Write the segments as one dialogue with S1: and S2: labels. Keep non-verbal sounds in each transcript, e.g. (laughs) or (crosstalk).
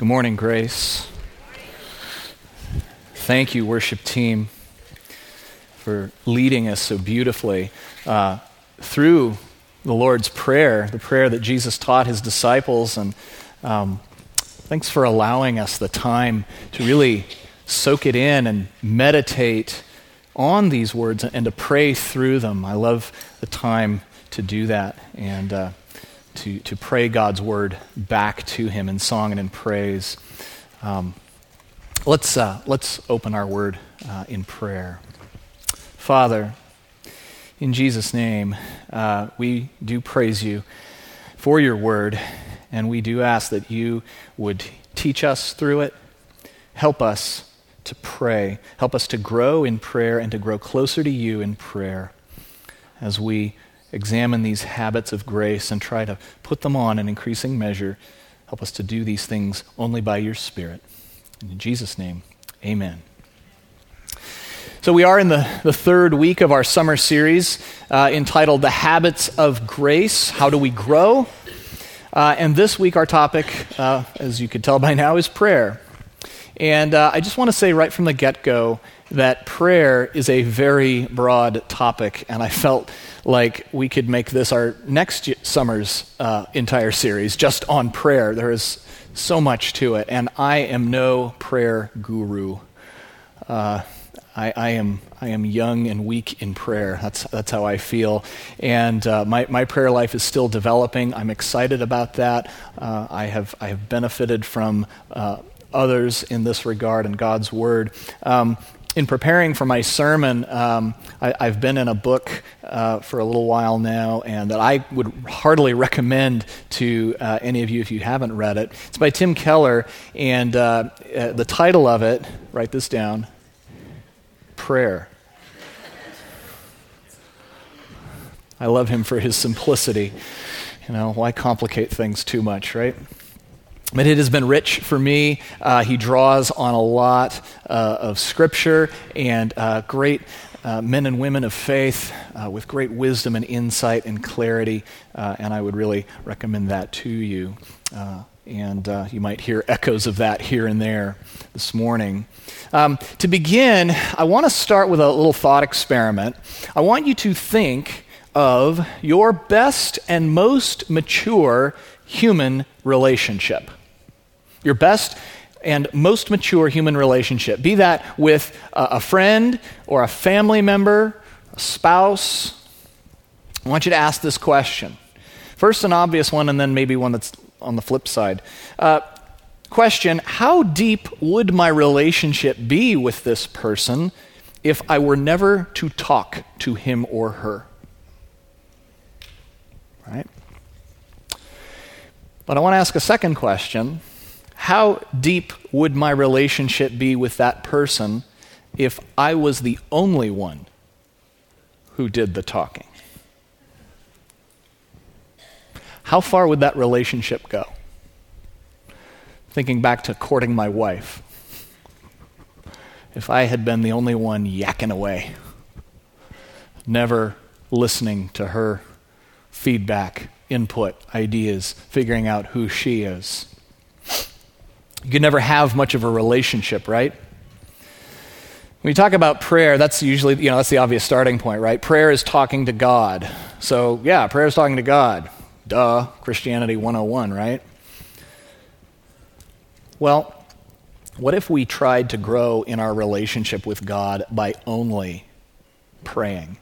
S1: Good morning, Grace. Thank you, worship team, for leading us so beautifully uh, through the Lord's Prayer, the prayer that Jesus taught his disciples. And um, thanks for allowing us the time to really soak it in and meditate on these words and to pray through them. I love the time to do that. And uh, to, to pray God's word back to Him in song and in praise. Um, let's, uh, let's open our word uh, in prayer. Father, in Jesus' name, uh, we do praise you for your word, and we do ask that you would teach us through it, help us to pray, help us to grow in prayer and to grow closer to you in prayer as we examine these habits of grace and try to put them on in increasing measure. Help us to do these things only by your Spirit. In Jesus' name, amen. So, we are in the, the third week of our summer series uh, entitled The Habits of Grace How Do We Grow? Uh, and this week, our topic, uh, as you could tell by now, is prayer. And uh, I just want to say right from the get go that prayer is a very broad topic, and I felt like we could make this our next summer's uh, entire series just on prayer. There is so much to it, and I am no prayer guru. Uh, I, I, am I am young and weak in prayer. That's that's how I feel, and uh, my my prayer life is still developing. I'm excited about that. Uh, I have I have benefited from uh, others in this regard and God's word. Um, in preparing for my sermon, um, I, have been in a book uh, for a little while now, and that I would heartily recommend to uh, any of you if you haven't read it. It's by Tim Keller, and uh, uh the title of it, write this down Prayer. I love him for his simplicity. You know, why complicate things too much, right? But it has been rich for me. Uh, he draws on a lot uh, of scripture and uh, great uh, men and women of faith uh, with great wisdom and insight and clarity, uh, and I would really recommend that to you. and you might hear echoes of that here and there this morning. Um, to begin, I want to start with a little thought experiment. I want you to think of your best and most mature human relationship your best and most mature human relationship. Be that with a friend or a family member, a spouse. I want you to ask this question. First, an obvious one, and then maybe one that's on the flip side. Uh, question How deep would my relationship be with this person if I were never to talk to him or her? Right? But I want to ask a second question how deep would my relationship be with that person if I was the only one who did the talking? How far would that relationship go? Thinking back to courting my wife. If I had been the only one yakking away, never listening to her feedback, input, ideas, figuring out who she is you could never have much of a relationship, right? When you talk about prayer, that's usually, you know, that's the obvious starting point, right? Prayer is talking to God. So, yeah, prayer is talking to God. Duh, Christianity 101, right? Well, what if we tried to grow in our relationship with God by only praying?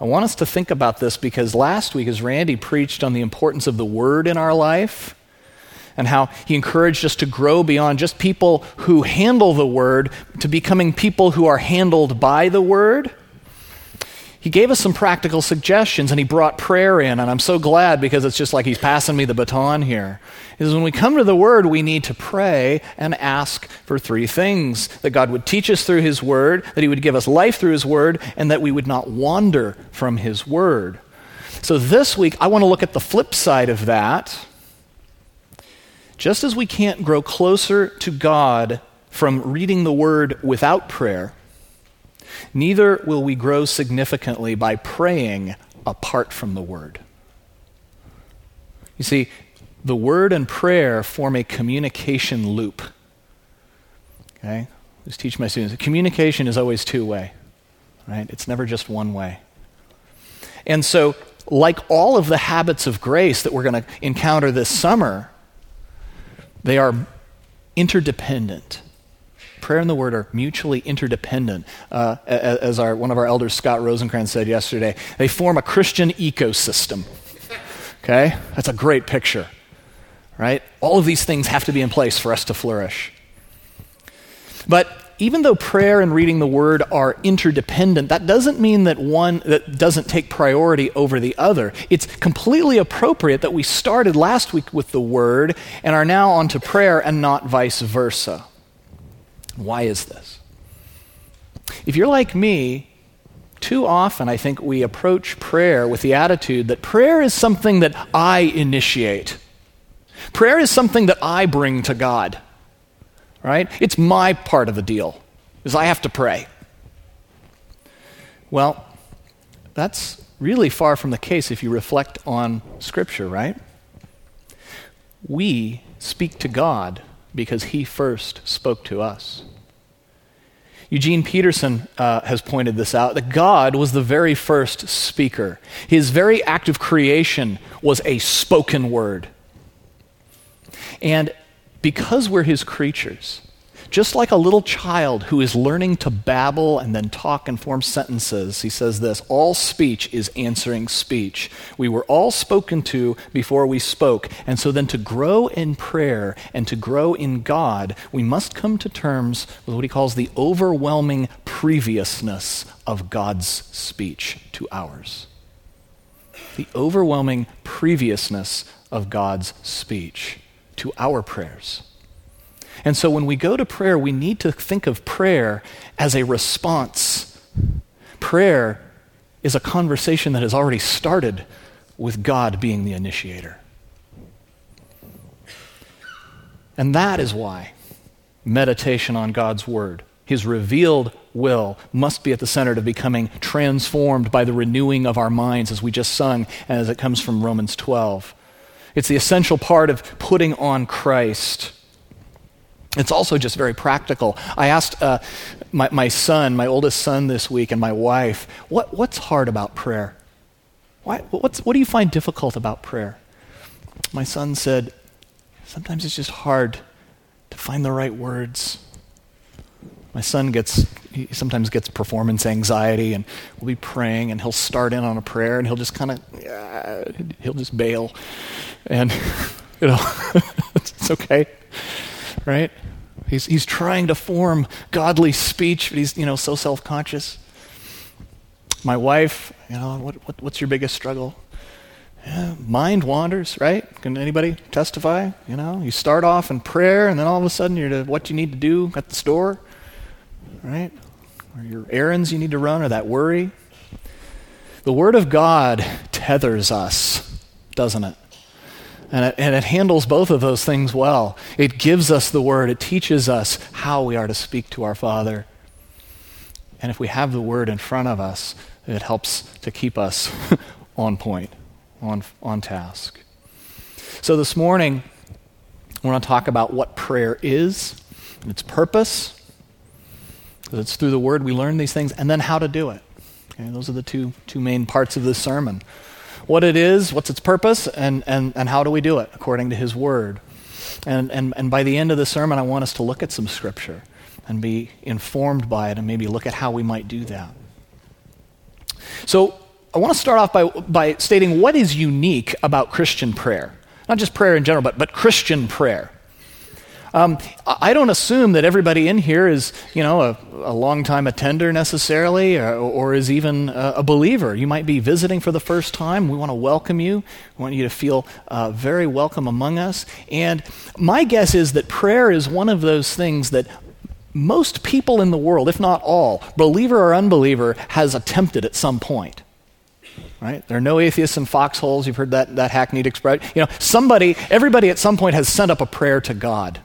S1: I want us to think about this because last week, as Randy preached on the importance of the Word in our life, and how he encouraged us to grow beyond just people who handle the word to becoming people who are handled by the word. He gave us some practical suggestions and he brought prayer in, and I'm so glad because it's just like he's passing me the baton here. Is when we come to the Word, we need to pray and ask for three things that God would teach us through His Word, that He would give us life through His Word, and that we would not wander from His Word. So this week, I want to look at the flip side of that just as we can't grow closer to God from reading the Word without prayer, neither will we grow significantly by praying apart from the Word. You see, the word and prayer form a communication loop. Okay? Just teach my students. Communication is always two way, right? It's never just one way. And so, like all of the habits of grace that we're going to encounter this summer, they are interdependent. Prayer and the Word are mutually interdependent. Uh, as our, one of our elders, Scott Rosencrantz, said yesterday, they form a Christian ecosystem. Okay? That's a great picture, right? All of these things have to be in place for us to flourish. But even though prayer and reading the word are interdependent, that doesn't mean that one that doesn't take priority over the other. It's completely appropriate that we started last week with the word and are now on to prayer and not vice versa. Why is this? If you're like me, too often I think we approach prayer with the attitude that prayer is something that I initiate. Prayer is something that I bring to God right? It's my part of the deal, is I have to pray. Well, that's really far from the case if you reflect on Scripture, right? We speak to God because He first spoke to us. Eugene Peterson uh, has pointed this out that God was the very first speaker. His very act of creation was a spoken word. And because we're his creatures, just like a little child who is learning to babble and then talk and form sentences, he says this all speech is answering speech. We were all spoken to before we spoke. And so then to grow in prayer and to grow in God, we must come to terms with what he calls the overwhelming previousness of God's speech to ours. The overwhelming previousness of God's speech to our prayers. And so when we go to prayer, we need to think of prayer as a response. Prayer is a conversation that has already started with God being the initiator. And that is why meditation on God's Word, His revealed will, must be at the center of becoming transformed by the renewing of our minds, as we just sung, and as it comes from Romans 12. It's the essential part of putting on Christ. It's also just very practical. I asked uh, my, my son, my oldest son this week, and my wife, what, what's hard about prayer? Why, what's, what do you find difficult about prayer? My son said, sometimes it's just hard to find the right words. My son gets, he sometimes gets performance anxiety, and we'll be praying, and he'll start in on a prayer, and he'll just kind of, uh, he'll just bail. And, (laughs) you know, (laughs) it's okay, right? He's, he's trying to form godly speech, but he's, you know, so self-conscious. My wife, you know, what, what, what's your biggest struggle? Yeah, mind wanders, right? Can anybody testify? You know, you start off in prayer, and then all of a sudden you're to what you need to do at the store, right? Or your errands you need to run, or that worry. The Word of God tethers us, doesn't it? And it, and it handles both of those things well. It gives us the word, it teaches us how we are to speak to our Father. And if we have the word in front of us, it helps to keep us (laughs) on point, on, on task. So this morning, we're going to talk about what prayer is, its purpose. It's through the word we learn these things, and then how to do it. Okay, those are the two, two main parts of this sermon what it is, what's its purpose, and, and, and how do we do it according to His Word. And, and, and by the end of the sermon, I want us to look at some Scripture and be informed by it and maybe look at how we might do that. So, I want to start off by, by stating what is unique about Christian prayer. Not just prayer in general, but, but Christian prayer. Um, I don't assume that everybody in here is, you know, a, a long-time attender necessarily, or, or is even a, a, believer. You might be visiting for the first time. We want to welcome you. We want you to feel uh, very welcome among us. And my guess is that prayer is one of those things that most people in the world, if not all, believer or unbeliever, has attempted at some point. Right? There are no atheists in foxholes. You've heard that, that hackneyed expression. You know, somebody, everybody at some point has sent up a prayer to God.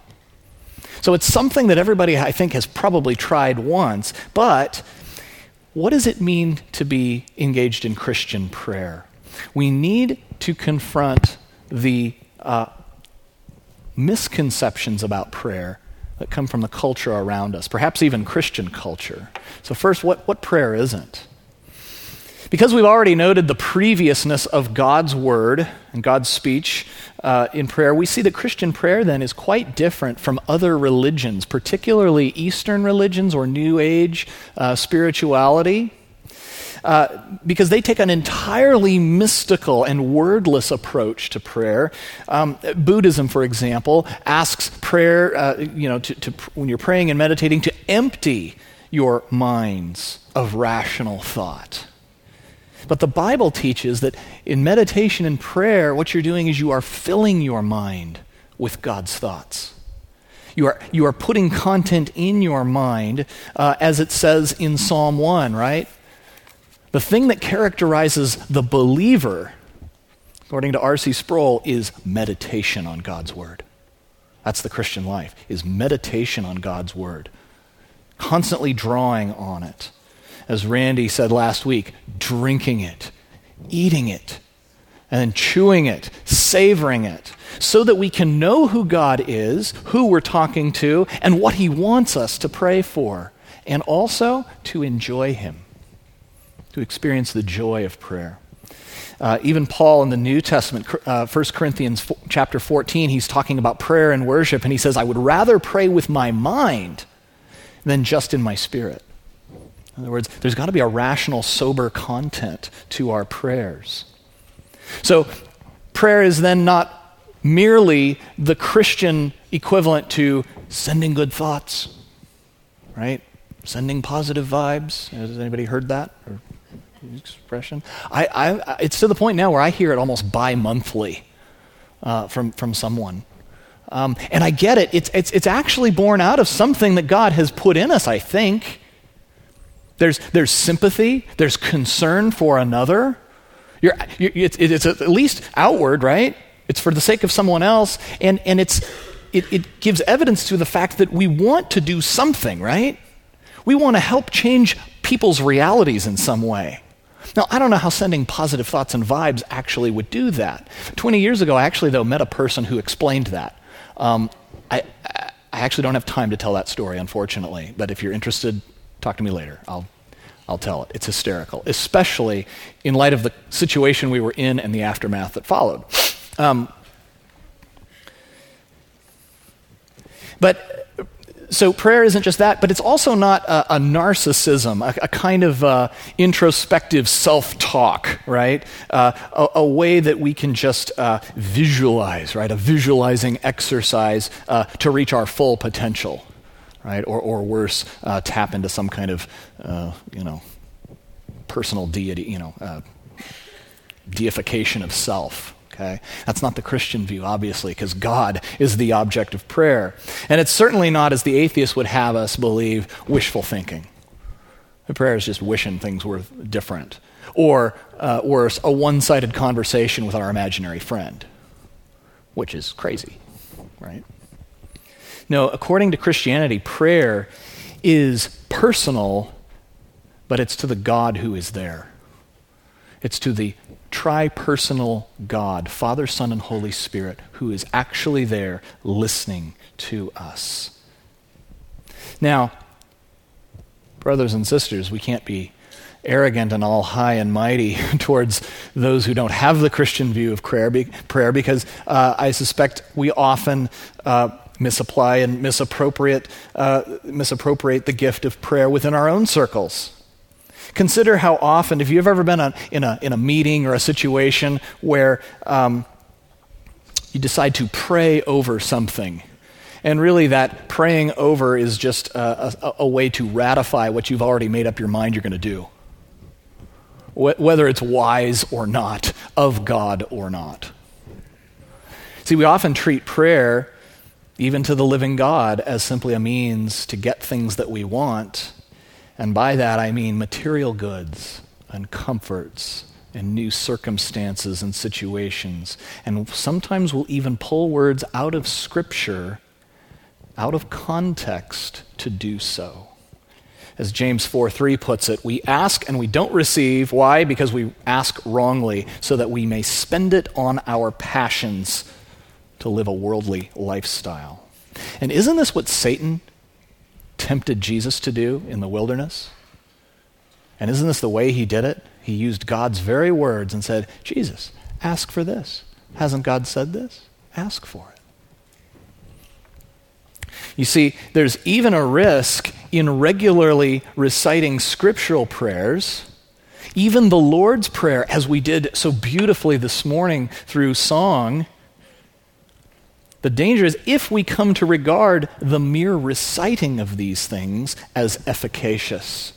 S1: So it's something that everybody, I think, has probably tried once, but what does it mean to be engaged in Christian prayer? We need to confront the uh, misconceptions about prayer that come from the culture around us, perhaps even Christian culture. So, first, what, what prayer isn't? Because we've already noted the previousness of God's word and God's speech uh, in prayer, we see that Christian prayer then is quite different from other religions, particularly Eastern religions or New Age uh, spirituality. Uh, because they take an entirely mystical and wordless approach to prayer. Um, Buddhism, for example, asks prayer, uh, you know, to, to, when you're praying and meditating, to empty your minds of rational thought. But the Bible teaches that in meditation and prayer, what you're doing is you are filling your mind with God's thoughts. You are, you are putting content in your mind, uh, as it says in Psalm 1, right? The thing that characterizes the believer, according to R.C. Sproul, is meditation on God's Word. That's the Christian life, is meditation on God's Word. Constantly drawing on it as Randy said last week, drinking it, eating it, and chewing it, savoring it, so that we can know who God is, who we're talking to, and what He wants us to pray for, and also to enjoy Him, to experience the joy of prayer. Uh, even Paul in the New Testament, uh, 1 Corinthians chapter 14, he's talking about prayer and worship, and he says, I would rather pray with my mind than just in my spirit. In other words, there's got to be a rational, sober content to our prayers. So, prayer is then not merely the Christian equivalent to sending good thoughts, right? Sending positive vibes. Has anybody heard that or expression? I, I, it's to the point now where I hear it almost bi-monthly uh, from from someone. Um, and I get it. It's, it's, it's actually born out of something that God has put in us, I think. There's, there's sympathy, there's concern for another. You're, you're, it's, it's at least outward, right? It's for the sake of someone else, and, and it's, it, it gives evidence to the fact that we want to do something, right? We want to help change people's realities in some way. Now, I don't know how sending positive thoughts and vibes actually would do that. 20 years ago, I actually, though, met a person who explained that. Um, I, I actually don't have time to tell that story, unfortunately, but if you're interested, Talk to me later. I'll, I'll tell it. It's hysterical, especially in light of the situation we were in and the aftermath that followed. Um, but so prayer isn't just that, but it's also not a, a narcissism, a, a, kind of uh, introspective self talk, right? Uh, a, a, way that we can just uh, visualize, right? A visualizing exercise uh, to reach our full potential right? Or, or worse, uh, tap into some kind of, uh, you know, personal deity, you know, uh, deification of self. Okay? That's not the Christian view, obviously, because God is the object of prayer. And it's certainly not, as the atheist would have us believe, wishful thinking. The prayer is just wishing things were different. Or, uh, worse, a one sided conversation with our imaginary friend, which is crazy, right? No, according to Christianity, prayer is personal, but it's to the God who is there. It's to the tri-personal God, Father, Son, and Holy Spirit, who is actually there listening to us. Now, brothers and sisters, we can't be arrogant and all high and mighty (laughs) towards those who don't have the Christian view of prayer, prayer because uh, I suspect we often uh, misapply and misappropriate, uh, misappropriate the gift of prayer within our own circles. Consider how often, if you've ever been on, in, a, in a meeting or a situation where um, you decide to pray over something, and really that praying over is just a, a, a way to ratify what you've already made up your mind you're going to do, Wh- whether it's wise or not, of God or not. See, we often treat prayer even to the living God, as simply a means to get things that we want. And by that I mean material goods and comforts and new circumstances and situations. And sometimes we'll even pull words out of Scripture, out of context, to do so. As James 4 3 puts it, we ask and we don't receive. Why? Because we ask wrongly, so that we may spend it on our passions to live a worldly lifestyle. And isn't this what Satan tempted Jesus to do in the wilderness? And isn't this the way he did it? He used God's very words and said, Jesus, ask for this. Hasn't God said this? Ask for it. You see, there's even a risk in regularly reciting scriptural prayers. Even the Lord's Prayer, as we did so beautifully this morning through song, the danger is if we come to regard the mere reciting of these things as efficacious.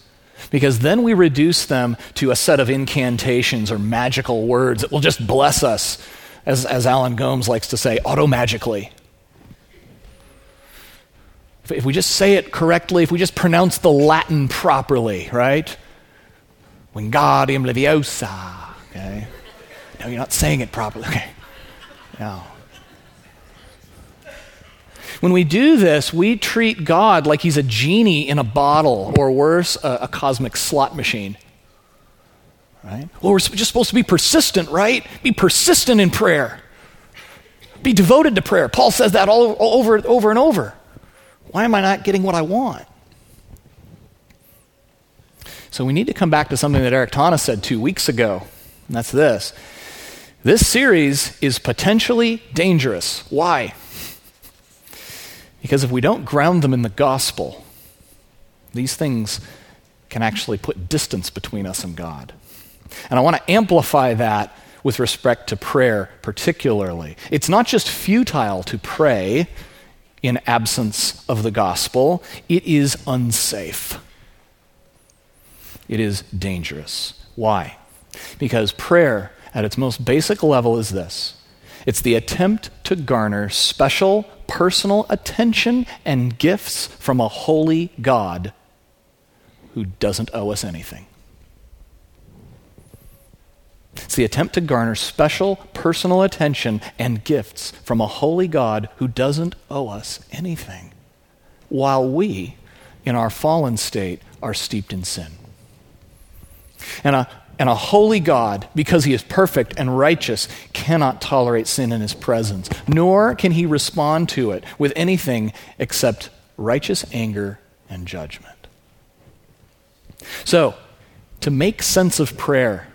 S1: Because then we reduce them to a set of incantations or magical words that will just bless us, as, as Alan Gomes likes to say, automagically. If we just say it correctly, if we just pronounce the Latin properly, right? Wingardium Leviosa, okay? No, you're not saying it properly, okay? No. When we do this, we treat God like he's a genie in a bottle, or worse, a, a cosmic slot machine. Right? Well, we're just supposed to be persistent, right? Be persistent in prayer. Be devoted to prayer. Paul says that all, all over, over and over. Why am I not getting what I want? So we need to come back to something that Eric Tana said two weeks ago, and that's this. This series is potentially dangerous. Why? Because if we don't ground them in the gospel, these things can actually put distance between us and God. And I want to amplify that with respect to prayer, particularly. It's not just futile to pray in absence of the gospel, it is unsafe. It is dangerous. Why? Because prayer, at its most basic level, is this it's the attempt to garner special personal attention and gifts from a holy God who doesn't owe us anything. It's the attempt to garner special personal attention and gifts from a holy God who doesn't owe us anything, while we, in our fallen state, are steeped in sin. And a and a holy God, because he is perfect and righteous, cannot tolerate sin in his presence, nor can he respond to it with anything except righteous anger and judgment. So, to make sense of prayer,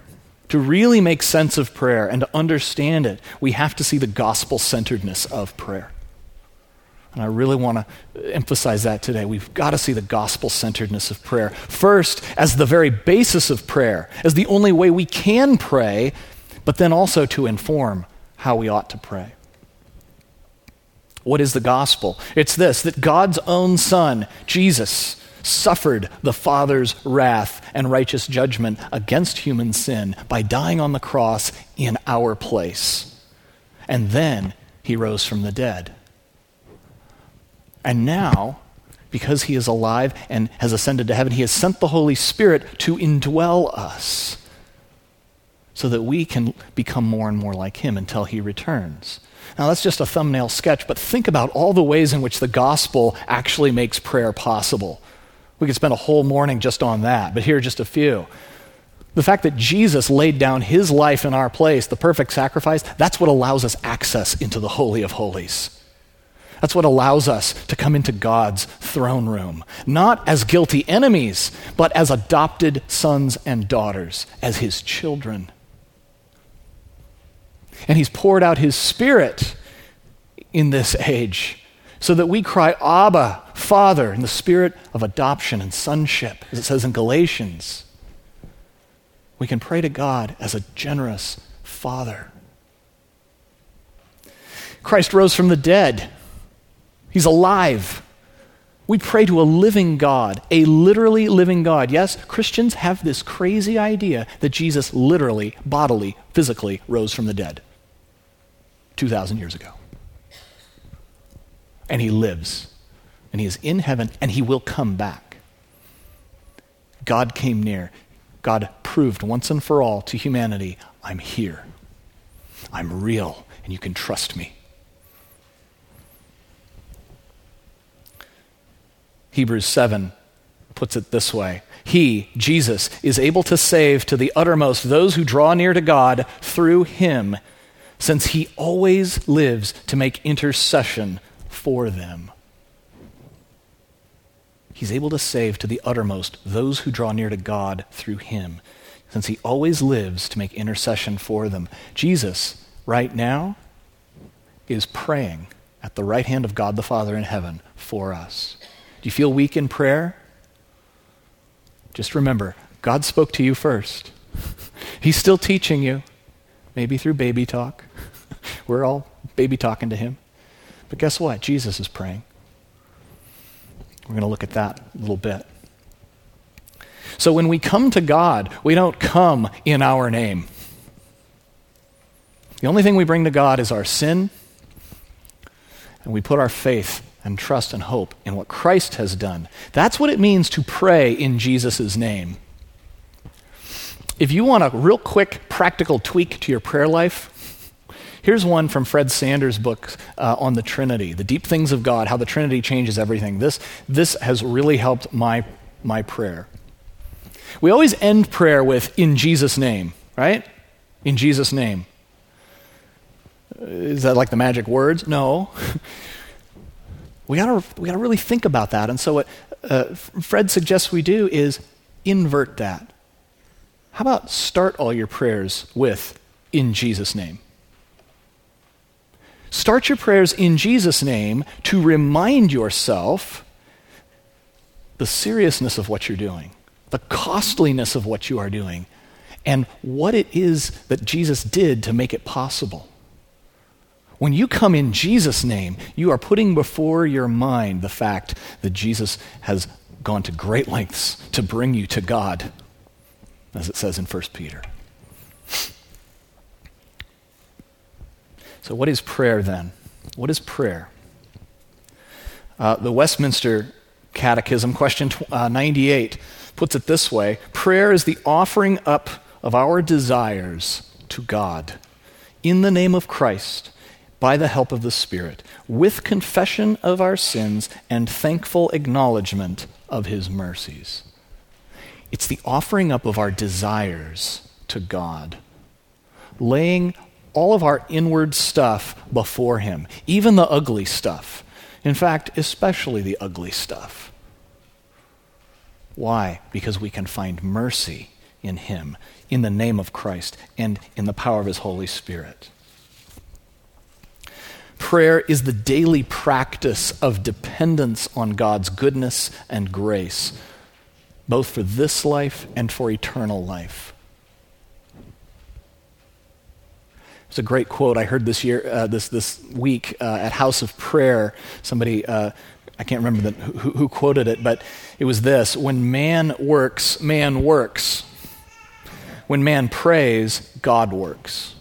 S1: to really make sense of prayer and to understand it, we have to see the gospel centeredness of prayer. And I really want to emphasize that today. We've got to see the gospel centeredness of prayer. First, as the very basis of prayer, as the only way we can pray, but then also to inform how we ought to pray. What is the gospel? It's this that God's own Son, Jesus, suffered the Father's wrath and righteous judgment against human sin by dying on the cross in our place. And then he rose from the dead. And now, because he is alive and has ascended to heaven, he has sent the Holy Spirit to indwell us so that we can become more and more like him until he returns. Now, that's just a thumbnail sketch, but think about all the ways in which the gospel actually makes prayer possible. We could spend a whole morning just on that, but here are just a few. The fact that Jesus laid down his life in our place, the perfect sacrifice, that's what allows us access into the Holy of Holies. That's what allows us to come into God's throne room, not as guilty enemies, but as adopted sons and daughters, as his children. And he's poured out his spirit in this age so that we cry, Abba, Father, in the spirit of adoption and sonship, as it says in Galatians. We can pray to God as a generous Father. Christ rose from the dead He's alive. We pray to a living God, a literally living God. Yes, Christians have this crazy idea that Jesus literally, bodily, physically rose from the dead 2,000 years ago. And he lives, and he is in heaven, and he will come back. God came near. God proved once and for all to humanity I'm here. I'm real, and you can trust me. Hebrews 7 puts it this way He, Jesus, is able to save to the uttermost those who draw near to God through him, since he always lives to make intercession for them. He's able to save to the uttermost those who draw near to God through him, since he always lives to make intercession for them. Jesus, right now, is praying at the right hand of God the Father in heaven for us. You feel weak in prayer? Just remember, God spoke to you first. (laughs) He's still teaching you, maybe through baby talk. (laughs) We're all baby talking to him. But guess what? Jesus is praying. We're going to look at that a little bit. So when we come to God, we don't come in our name. The only thing we bring to God is our sin, and we put our faith and trust and hope in what Christ has done. That's what it means to pray in Jesus' name. If you want a real quick, practical tweak to your prayer life, here's one from Fred Sanders' book uh, on the Trinity, The Deep Things of God, how the Trinity changes everything. This, this has really helped my, my prayer. We always end prayer with, in Jesus' name, right? In Jesus' name. Is that like the magic words? No. (laughs) we gotta, we gotta really think about that. And so, what uh, Fred suggests we do is invert that. How about start all your prayers with, in Jesus' name? Start your prayers in Jesus' name to remind yourself the seriousness of what you're doing, the costliness of what you are doing, and what it is that Jesus did to make it possible. When you come in Jesus' name, you are putting before your mind the fact that Jesus has gone to great lengths to bring you to God as it says in 1 Peter. So, what is prayer then? What is prayer? Uh, the Westminster Catechism, question uh, 98, puts it this way Prayer is the offering up of our desires to God in the name of Christ by the help of the Spirit, with confession of our sins and thankful acknowledgement of his mercies. It's the offering up of our desires to God, laying all of our inward stuff before Him, even the ugly stuff. In fact, especially the ugly stuff. Why? Because we can find mercy in Him, in the name of Christ, and in the power of His Holy Spirit. Prayer is the daily practice of dependence on God's goodness and grace both for this life and for eternal life. It's a great quote I heard this year, uh, this this week uh, at House of Prayer. Somebody, uh, I can't remember the, who, who quoted it, but it was this: "When man works, man works. When man prays, God works."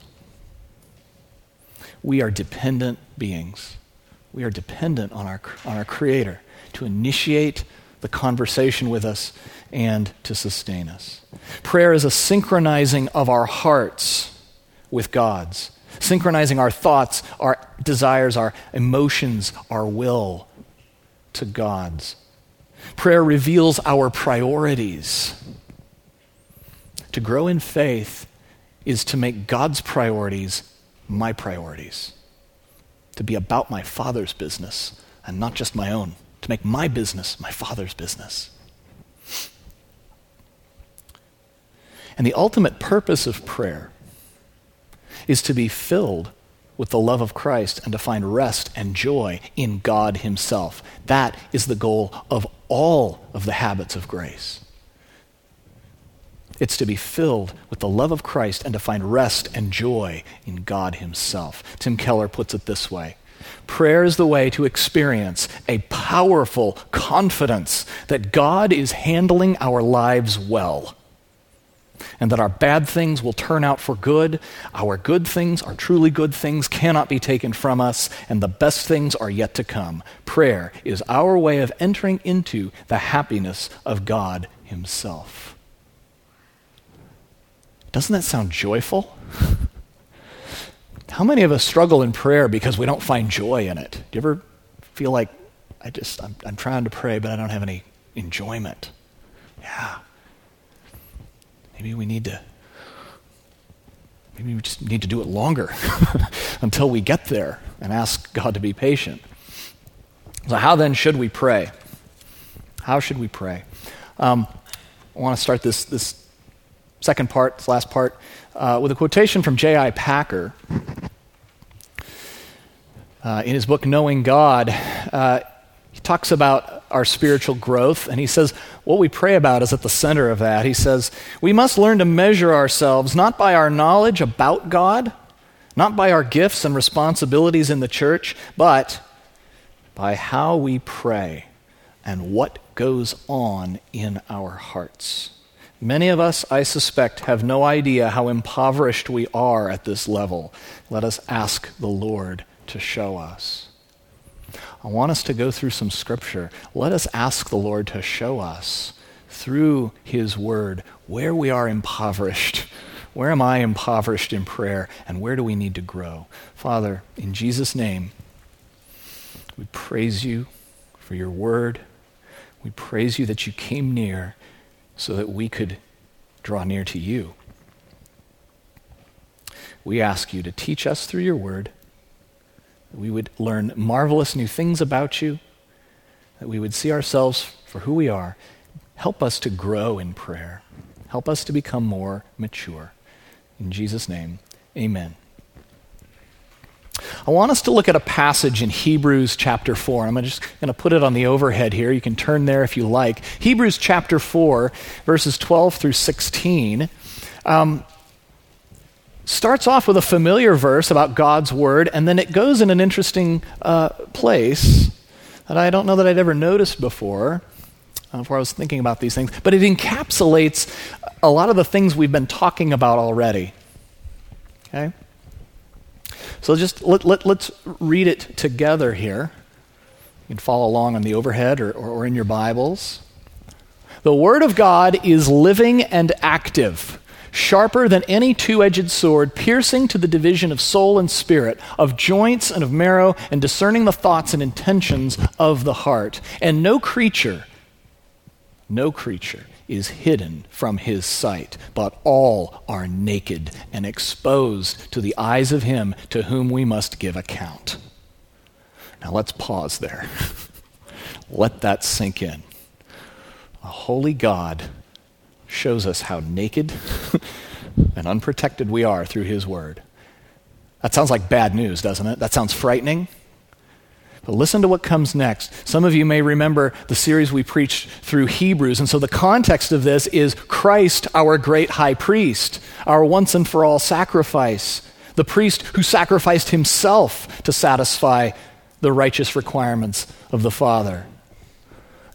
S1: We are dependent beings. We are dependent on our on our Creator to initiate the conversation with us and to sustain us. Prayer is a synchronizing of our hearts with God's, synchronizing our thoughts, our desires, our emotions, our will to God's. Prayer reveals our priorities. To grow in faith is to make God's priorities my priorities, to be about my Father's business and not just my own, to make my business my Father's business. And the ultimate purpose of prayer is to be filled with the love of Christ and to find rest and joy in God Himself. That is the goal of all of the habits of grace. It's to be filled with the love of Christ and to find rest and joy in God Himself. Tim Keller puts it this way Prayer is the way to experience a powerful confidence that God is handling our lives well and that our bad things will turn out for good. Our good things, our truly good things, cannot be taken from us, and the best things are yet to come. Prayer is our way of entering into the happiness of God Himself. Doesn't that sound joyful? How many of us struggle in prayer because we don't find joy in it? Do you ever feel like, I just, I'm, I'm trying to pray, but I don't have any enjoyment? Yeah. Maybe we need to maybe we just need to do it longer (laughs) until we get there and ask God to be patient. So, how then should we pray? How should we pray? Um, I want to start this, this second part, this last part, uh, with a quotation from J.I. Packer. Uh, in his book, Knowing God, uh, he talks about our spiritual growth, and he says what we pray about is at the center of that. He says, We must learn to measure ourselves not by our knowledge about God, not by our gifts and responsibilities in the church, but by how we pray and what goes on in our hearts. Many of us, I suspect, have no idea how impoverished we are at this level. Let us ask the Lord to show us. I want us to go through some scripture. Let us ask the Lord to show us through His Word where we are impoverished. (laughs) Where am I impoverished in prayer? And where do we need to grow? Father, in Jesus' name, we praise you for your Word. We praise you that you came near so that we could draw near to you. We ask you to teach us through your word, that we would learn marvelous new things about you, that we would see ourselves for who we are. Help us to grow in prayer. Help us to become more mature. In Jesus' name, amen. I want us to look at a passage in Hebrews chapter 4. I'm just going to put it on the overhead here. You can turn there if you like. Hebrews chapter 4, verses 12 through 16. Um, starts off with a familiar verse about God's word, and then it goes in an interesting uh, place that I don't know that I'd ever noticed before, uh, before I was thinking about these things. But it encapsulates a lot of the things we've been talking about already. Okay? So just let, let, let's read it together here. You can follow along on the overhead or, or, or in your Bibles. The Word of God is living and active, sharper than any two edged sword, piercing to the division of soul and spirit, of joints and of marrow, and discerning the thoughts and intentions of the heart. And no creature, no creature is hidden from his sight, but all are naked and exposed to the eyes of him to whom we must give account. Now let's pause there. (laughs) Let that sink in. A holy God shows us how naked (laughs) and unprotected we are through his word. That sounds like bad news, doesn't it? That sounds frightening. But listen to what comes next. Some of you may remember the series we preached through Hebrews. And so the context of this is Christ, our great high priest, our once and for all sacrifice, the priest who sacrificed himself to satisfy the righteous requirements of the Father.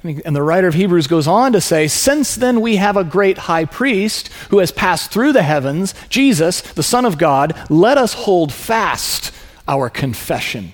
S1: And the writer of Hebrews goes on to say, Since then we have a great high priest who has passed through the heavens, Jesus, the Son of God, let us hold fast our confession.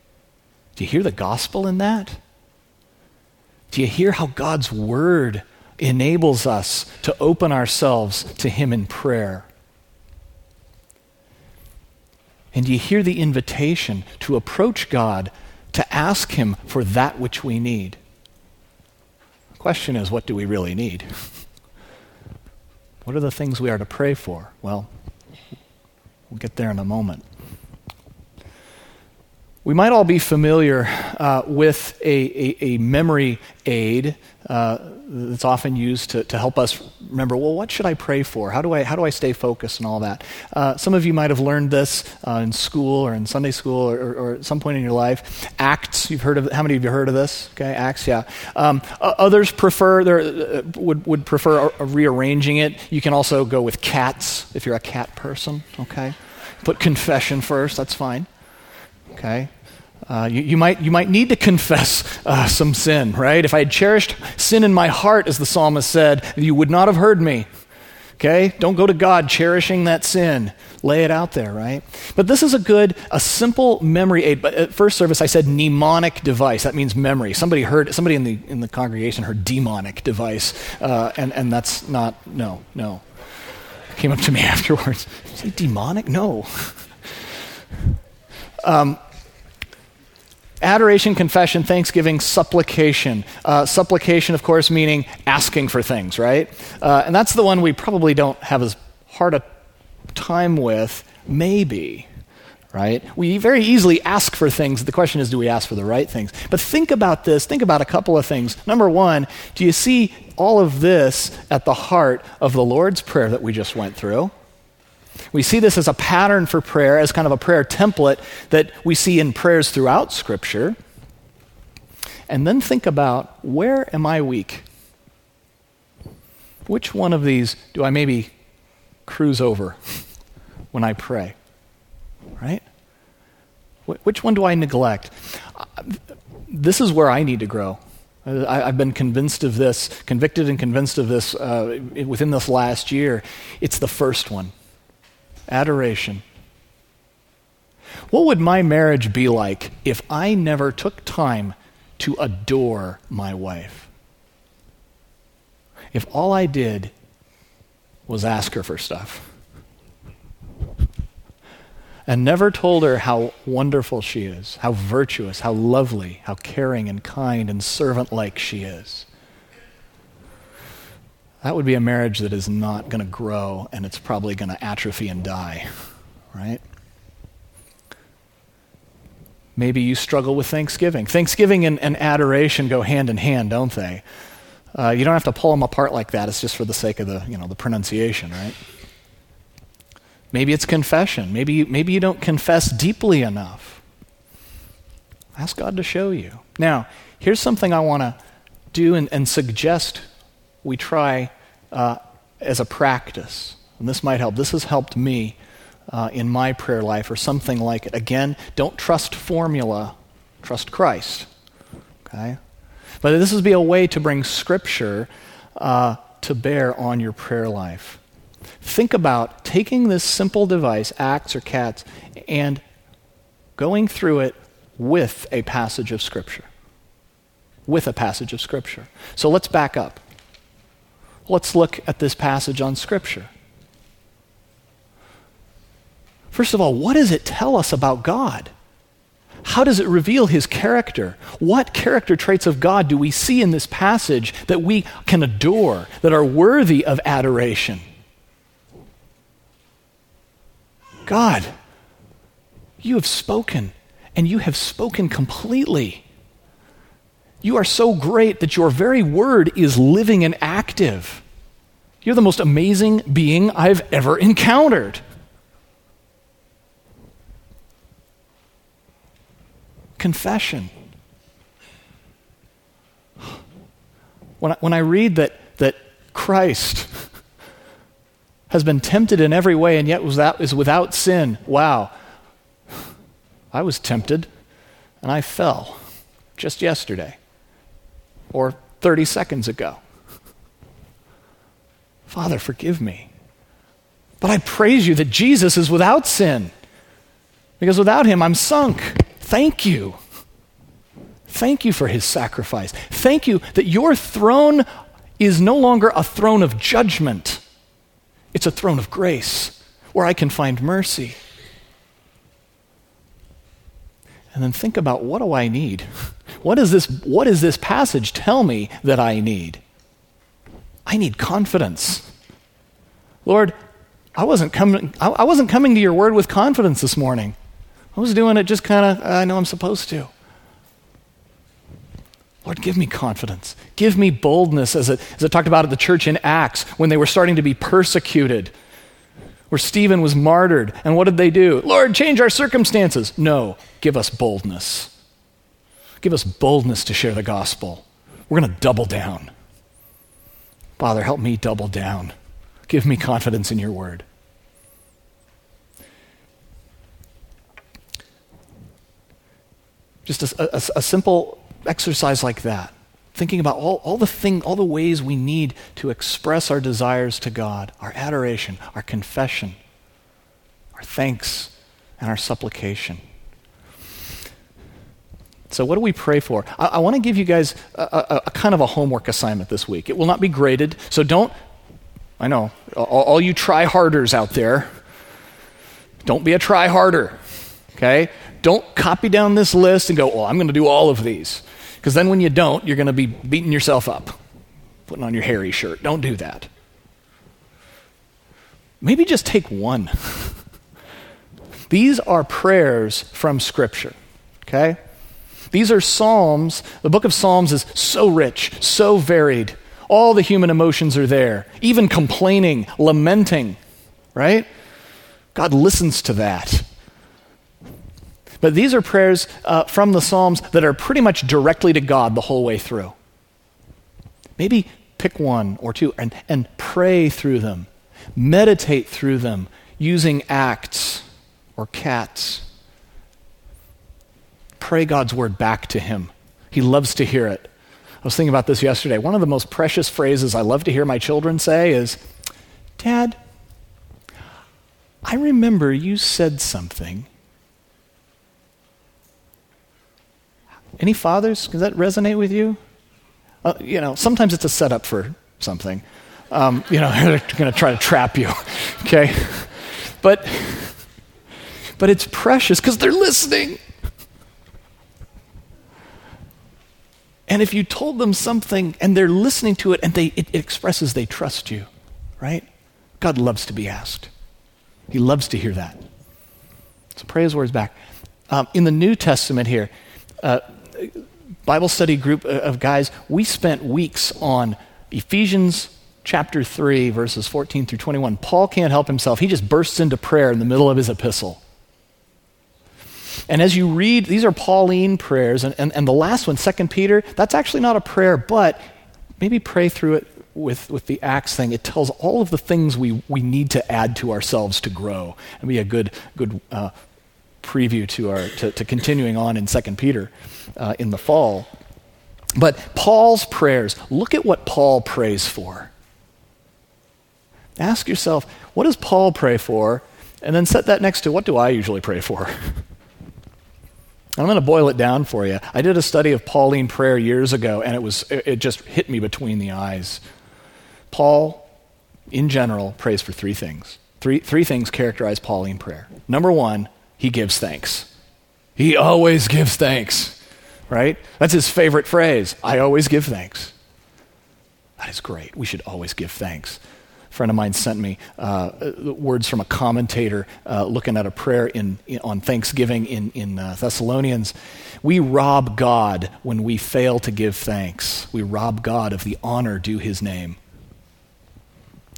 S1: Do you hear the gospel in that? Do you hear how God's word enables us to open ourselves to Him in prayer? And do you hear the invitation to approach God to ask Him for that which we need? The question is, what do we really need? What are the things we are to pray for? Well, we'll get there in a moment. We might all be familiar uh, with a, a, a, memory aid uh, that's often used to, to help us remember, well, what should I pray for? How do I, how do I stay focused and all that? Uh, some of you might have learned this uh, in school or in Sunday school or, or, at some point in your life. Acts, you've heard of, how many of you heard of this? Okay, Acts, yeah. Um, others prefer, uh, would, would prefer rearranging it. You can also go with cats if you're a cat person, okay? Put confession first, that's fine. Okay? Uh, you, you, might, you might need to confess uh, some sin, right? If I had cherished sin in my heart, as the psalmist said, you would not have heard me. Okay? Don't go to God cherishing that sin. Lay it out there, right? But this is a good, a simple memory aid. But at first service, I said mnemonic device. That means memory. Somebody heard, somebody in the, in the congregation heard demonic device. Uh, and, and that's not, no, no. Came up to me (laughs) afterwards. Say demonic? No. (laughs) um, Adoration, confession, thanksgiving, supplication. Uh, supplication, of course, meaning asking for things, right? Uh, and that's the one we probably don't have as hard a time with, maybe, right? We very easily ask for things. The question is, do we ask for the right things? But think about this. Think about a couple of things. Number one, do you see all of this at the heart of the Lord's Prayer that we just went through? We see this as a pattern for prayer, as kind of a prayer template that we see in prayers throughout Scripture. And then think about where am I weak? Which one of these do I maybe cruise over when I pray? Right? Which one do I neglect? This is where I need to grow. I, have been convinced of this, convicted and convinced of this uh, within this last year. It's the first one adoration. What would my marriage be like if I never took time to adore my wife? If all I did was ask her for stuff and never told her how wonderful she is, how virtuous, how lovely, how caring and kind and servant like she is that would be a marriage that is not going to grow and it's probably going to atrophy and die, right? Maybe you struggle with Thanksgiving. Thanksgiving and, and adoration go hand in hand, don't they? Uh, you don't have to pull them apart like that. It's just for the sake of the, you know, the pronunciation, right? Maybe it's confession. Maybe, maybe you don't confess deeply enough. Ask God to show you. Now, here's something I want to do and, and suggest we try uh, as a practice. And this might help. This has helped me uh, in my prayer life or something like it. Again, don't trust formula, trust Christ. Okay? But this would be a way to bring Scripture uh, to bear on your prayer life. Think about taking this simple device, Acts or Cats, and going through it with a passage of Scripture. With a passage of Scripture. So let's back up. Let's look at this passage on Scripture. First of all, what does it tell us about God? How does it reveal his character? What character traits of God do we see in this passage that we can adore, that are worthy of adoration? God, you have spoken, and you have spoken completely. You are so great that your very word is living and active. You're the most amazing being I've ever encountered. Confession. When I, when I read that, that Christ (laughs) has been tempted in every way and yet was that, is without sin, wow. I was tempted and I fell just yesterday or 30 seconds ago. Father, forgive me. But I praise you that Jesus is without sin. Because without him, I'm sunk. Thank you. Thank you for his sacrifice. Thank you that your throne is no longer a throne of judgment, it's a throne of grace where I can find mercy. And then think about what do I need? (laughs) What, is this, what does this passage tell me that I need? I need confidence. Lord, I wasn't coming, I, wasn't coming to your word with confidence this morning. I was doing it just kind of, uh, I know I'm supposed to. Lord, give me confidence. Give me boldness, as it, as it talked about at the church in Acts when they were starting to be persecuted, where Stephen was martyred. And what did they do? Lord, change our circumstances. No, give us boldness. Give us boldness to share the gospel. We're going to double down. Father, help me double down. Give me confidence in your word. Just a, a, a simple exercise like that. thinking about all, all the thing, all the ways we need to express our desires to God, our adoration, our confession, our thanks, and our supplication. So, what do we pray for? I, I want to give you guys a, a, a, kind of a homework assignment this week. It will not be graded, so don't, I know, all, all you try harders out there, don't be a try harder, okay? Don't copy down this list and go, well, I'm going to do all of these. Because then when you don't, you're going to be beating yourself up, putting on your hairy shirt. Don't do that. Maybe just take one. (laughs) These are prayers from Scripture, okay? These are Psalms. The book of Psalms is so rich, so varied. All the human emotions are there, even complaining, lamenting, right? God listens to that. But these are prayers uh, from the Psalms that are pretty much directly to God the whole way through. Maybe pick one or two and, and pray through them, meditate through them using acts or cats. Pray God's word back to Him. He loves to hear it. I was thinking about this yesterday. One of the most precious phrases I love to hear my children say is, Dad, I remember you said something Any fathers? Does that resonate with you? Uh, you know, sometimes it's a setup for something. Um, you know, (laughs) they're going to try to trap you. (laughs) Okay, but but it's precious because they're listening. And if you told them something and they're listening to it and they, it, expresses they trust you, right? God loves to be asked. He loves to hear that. So pray his words back. Um, in the New Testament here, uh, Bible study group of guys, we spent weeks on Ephesians chapter 3, verses 14 through 21. Paul can't help himself. He just bursts into prayer in the middle of his epistle. And as you read, these are Pauline prayers, and, and, and the last one, 2 Peter, that's actually not a prayer, but maybe pray through it with, with the Acts thing. It tells all of the things we, we need to add to ourselves to grow and be a good, good uh, preview to, our, to, to continuing on in 2 Peter uh, in the fall. But Paul's prayers, look at what Paul prays for. Ask yourself, what does Paul pray for? And then set that next to what do I usually pray for? (laughs) I'm going to boil it down for you. I did a study of Pauline prayer years ago, and it, was, it just hit me between the eyes. Paul, in general, prays for three things. Three, three things characterize Pauline prayer. Number one, he gives thanks. He always gives thanks, right? That's his favorite phrase. I always give thanks. That is great. We should always give thanks. Friend of mine sent me uh, words from a commentator uh, looking at a prayer in, in on Thanksgiving in, in uh, Thessalonians. We rob God when we fail to give thanks. We rob God of the honor due his name.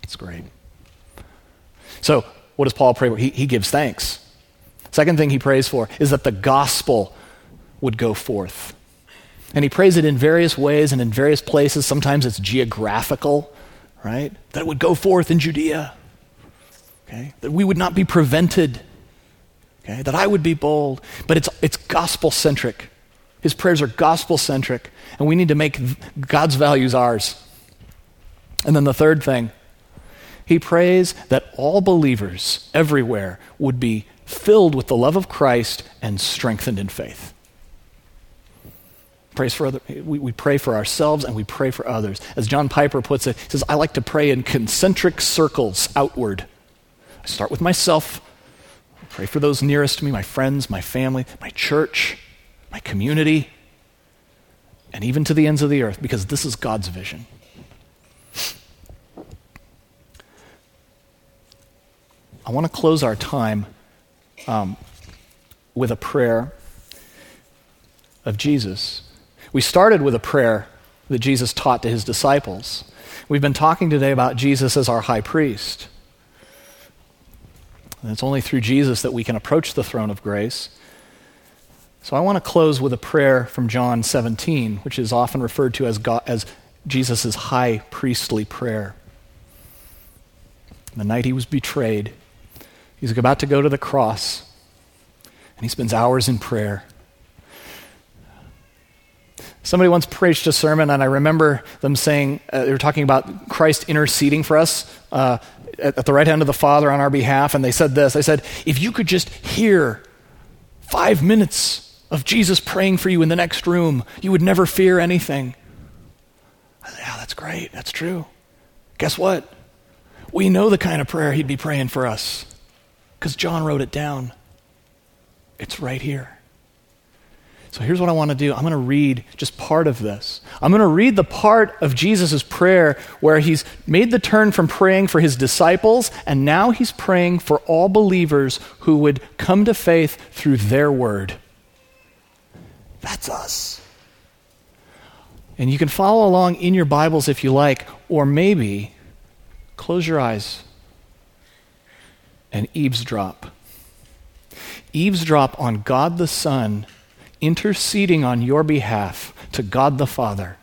S1: It's great. So, what does Paul pray for? He, he gives thanks. Second thing he prays for is that the gospel would go forth. And he prays it in various ways and in various places. Sometimes it's geographical, right? That it would go forth in Judea. Okay? That we would not be prevented. Okay? That I would be bold. But it's, it's gospel centric. His prayers are gospel centric. And we need to make God's values ours. And then the third thing, he prays that all believers everywhere would be filled with the love of Christ and strengthened in faith. Prays for other, we, we pray for ourselves and we pray for others. As John Piper puts it, he says, I like to pray in concentric circles outward. I start with myself, pray for those nearest to me, my friends, my family, my church, my community, and even to the ends of the earth, because this is God's vision. I want to close our time um, with a prayer of Jesus. We started with a prayer that Jesus taught to his disciples. We've been talking today about Jesus as our high priest. And it's only through Jesus that we can approach the throne of grace. So I want to close with a prayer from John 17, which is often referred to as, as Jesus' high priestly prayer. The night he was betrayed, He's about to go to the cross, and he spends hours in prayer. Somebody once preached a sermon, and I remember them saying, uh, they were talking about Christ interceding for us uh, at, at the right hand of the Father on our behalf, and they said this. They said, If you could just hear five minutes of Jesus praying for you in the next room, you would never fear anything. I said, Yeah, that's great. That's true. Guess what? We know the kind of prayer he'd be praying for us because John wrote it down. It's right here. So here's what I want to do. I'm going to read just part of this. I'm going to read the part of Jesus' prayer where he's made the turn from praying for his disciples, and now he's praying for all believers who would come to faith through their word. That's us. And you can follow along in your Bibles if you like, or maybe close your eyes and eavesdrop. Eavesdrop on God the Son interceding on your behalf to God the Father.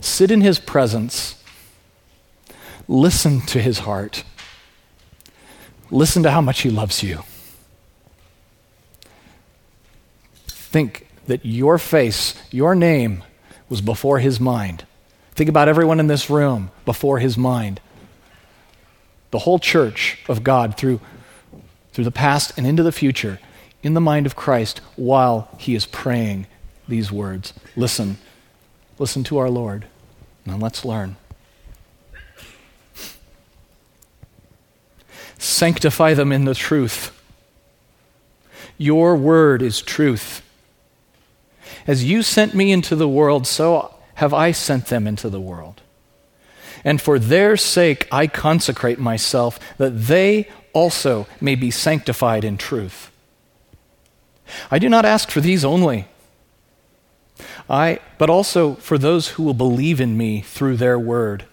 S1: Sit in his presence. Listen to his heart. Listen to how much he loves you. Think that your face, your name, was before his mind. Think about everyone in this room before his mind. The whole church of God through, through the past and into the future in the mind of Christ while he is praying these words. Listen. Listen to our Lord. Now let's learn. Sanctify them in the truth. Your word is truth. As you sent me into the world, so have I sent them into the world. And for their sake I consecrate myself, that they also may be sanctified in truth. I do not ask for these only, I, but also for those who will believe in me through their word,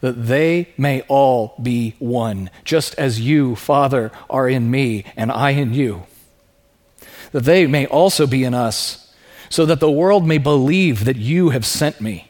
S1: that they may all be one, just as you, Father, are in me and I in you, that they may also be in us, so that the world may believe that you have sent me.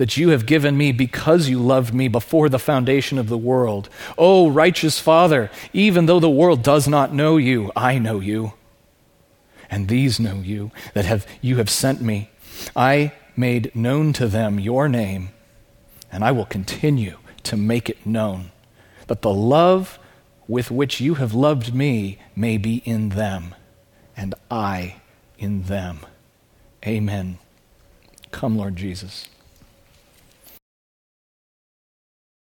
S1: that you have given me because you loved me before the foundation of the world. O oh, righteous Father, even though the world does not know you, I know you. And these know you, that have, you have sent me. I made known to them your name, and I will continue to make it known, that the love with which you have loved me may be in them, and I in them. Amen. Come, Lord Jesus.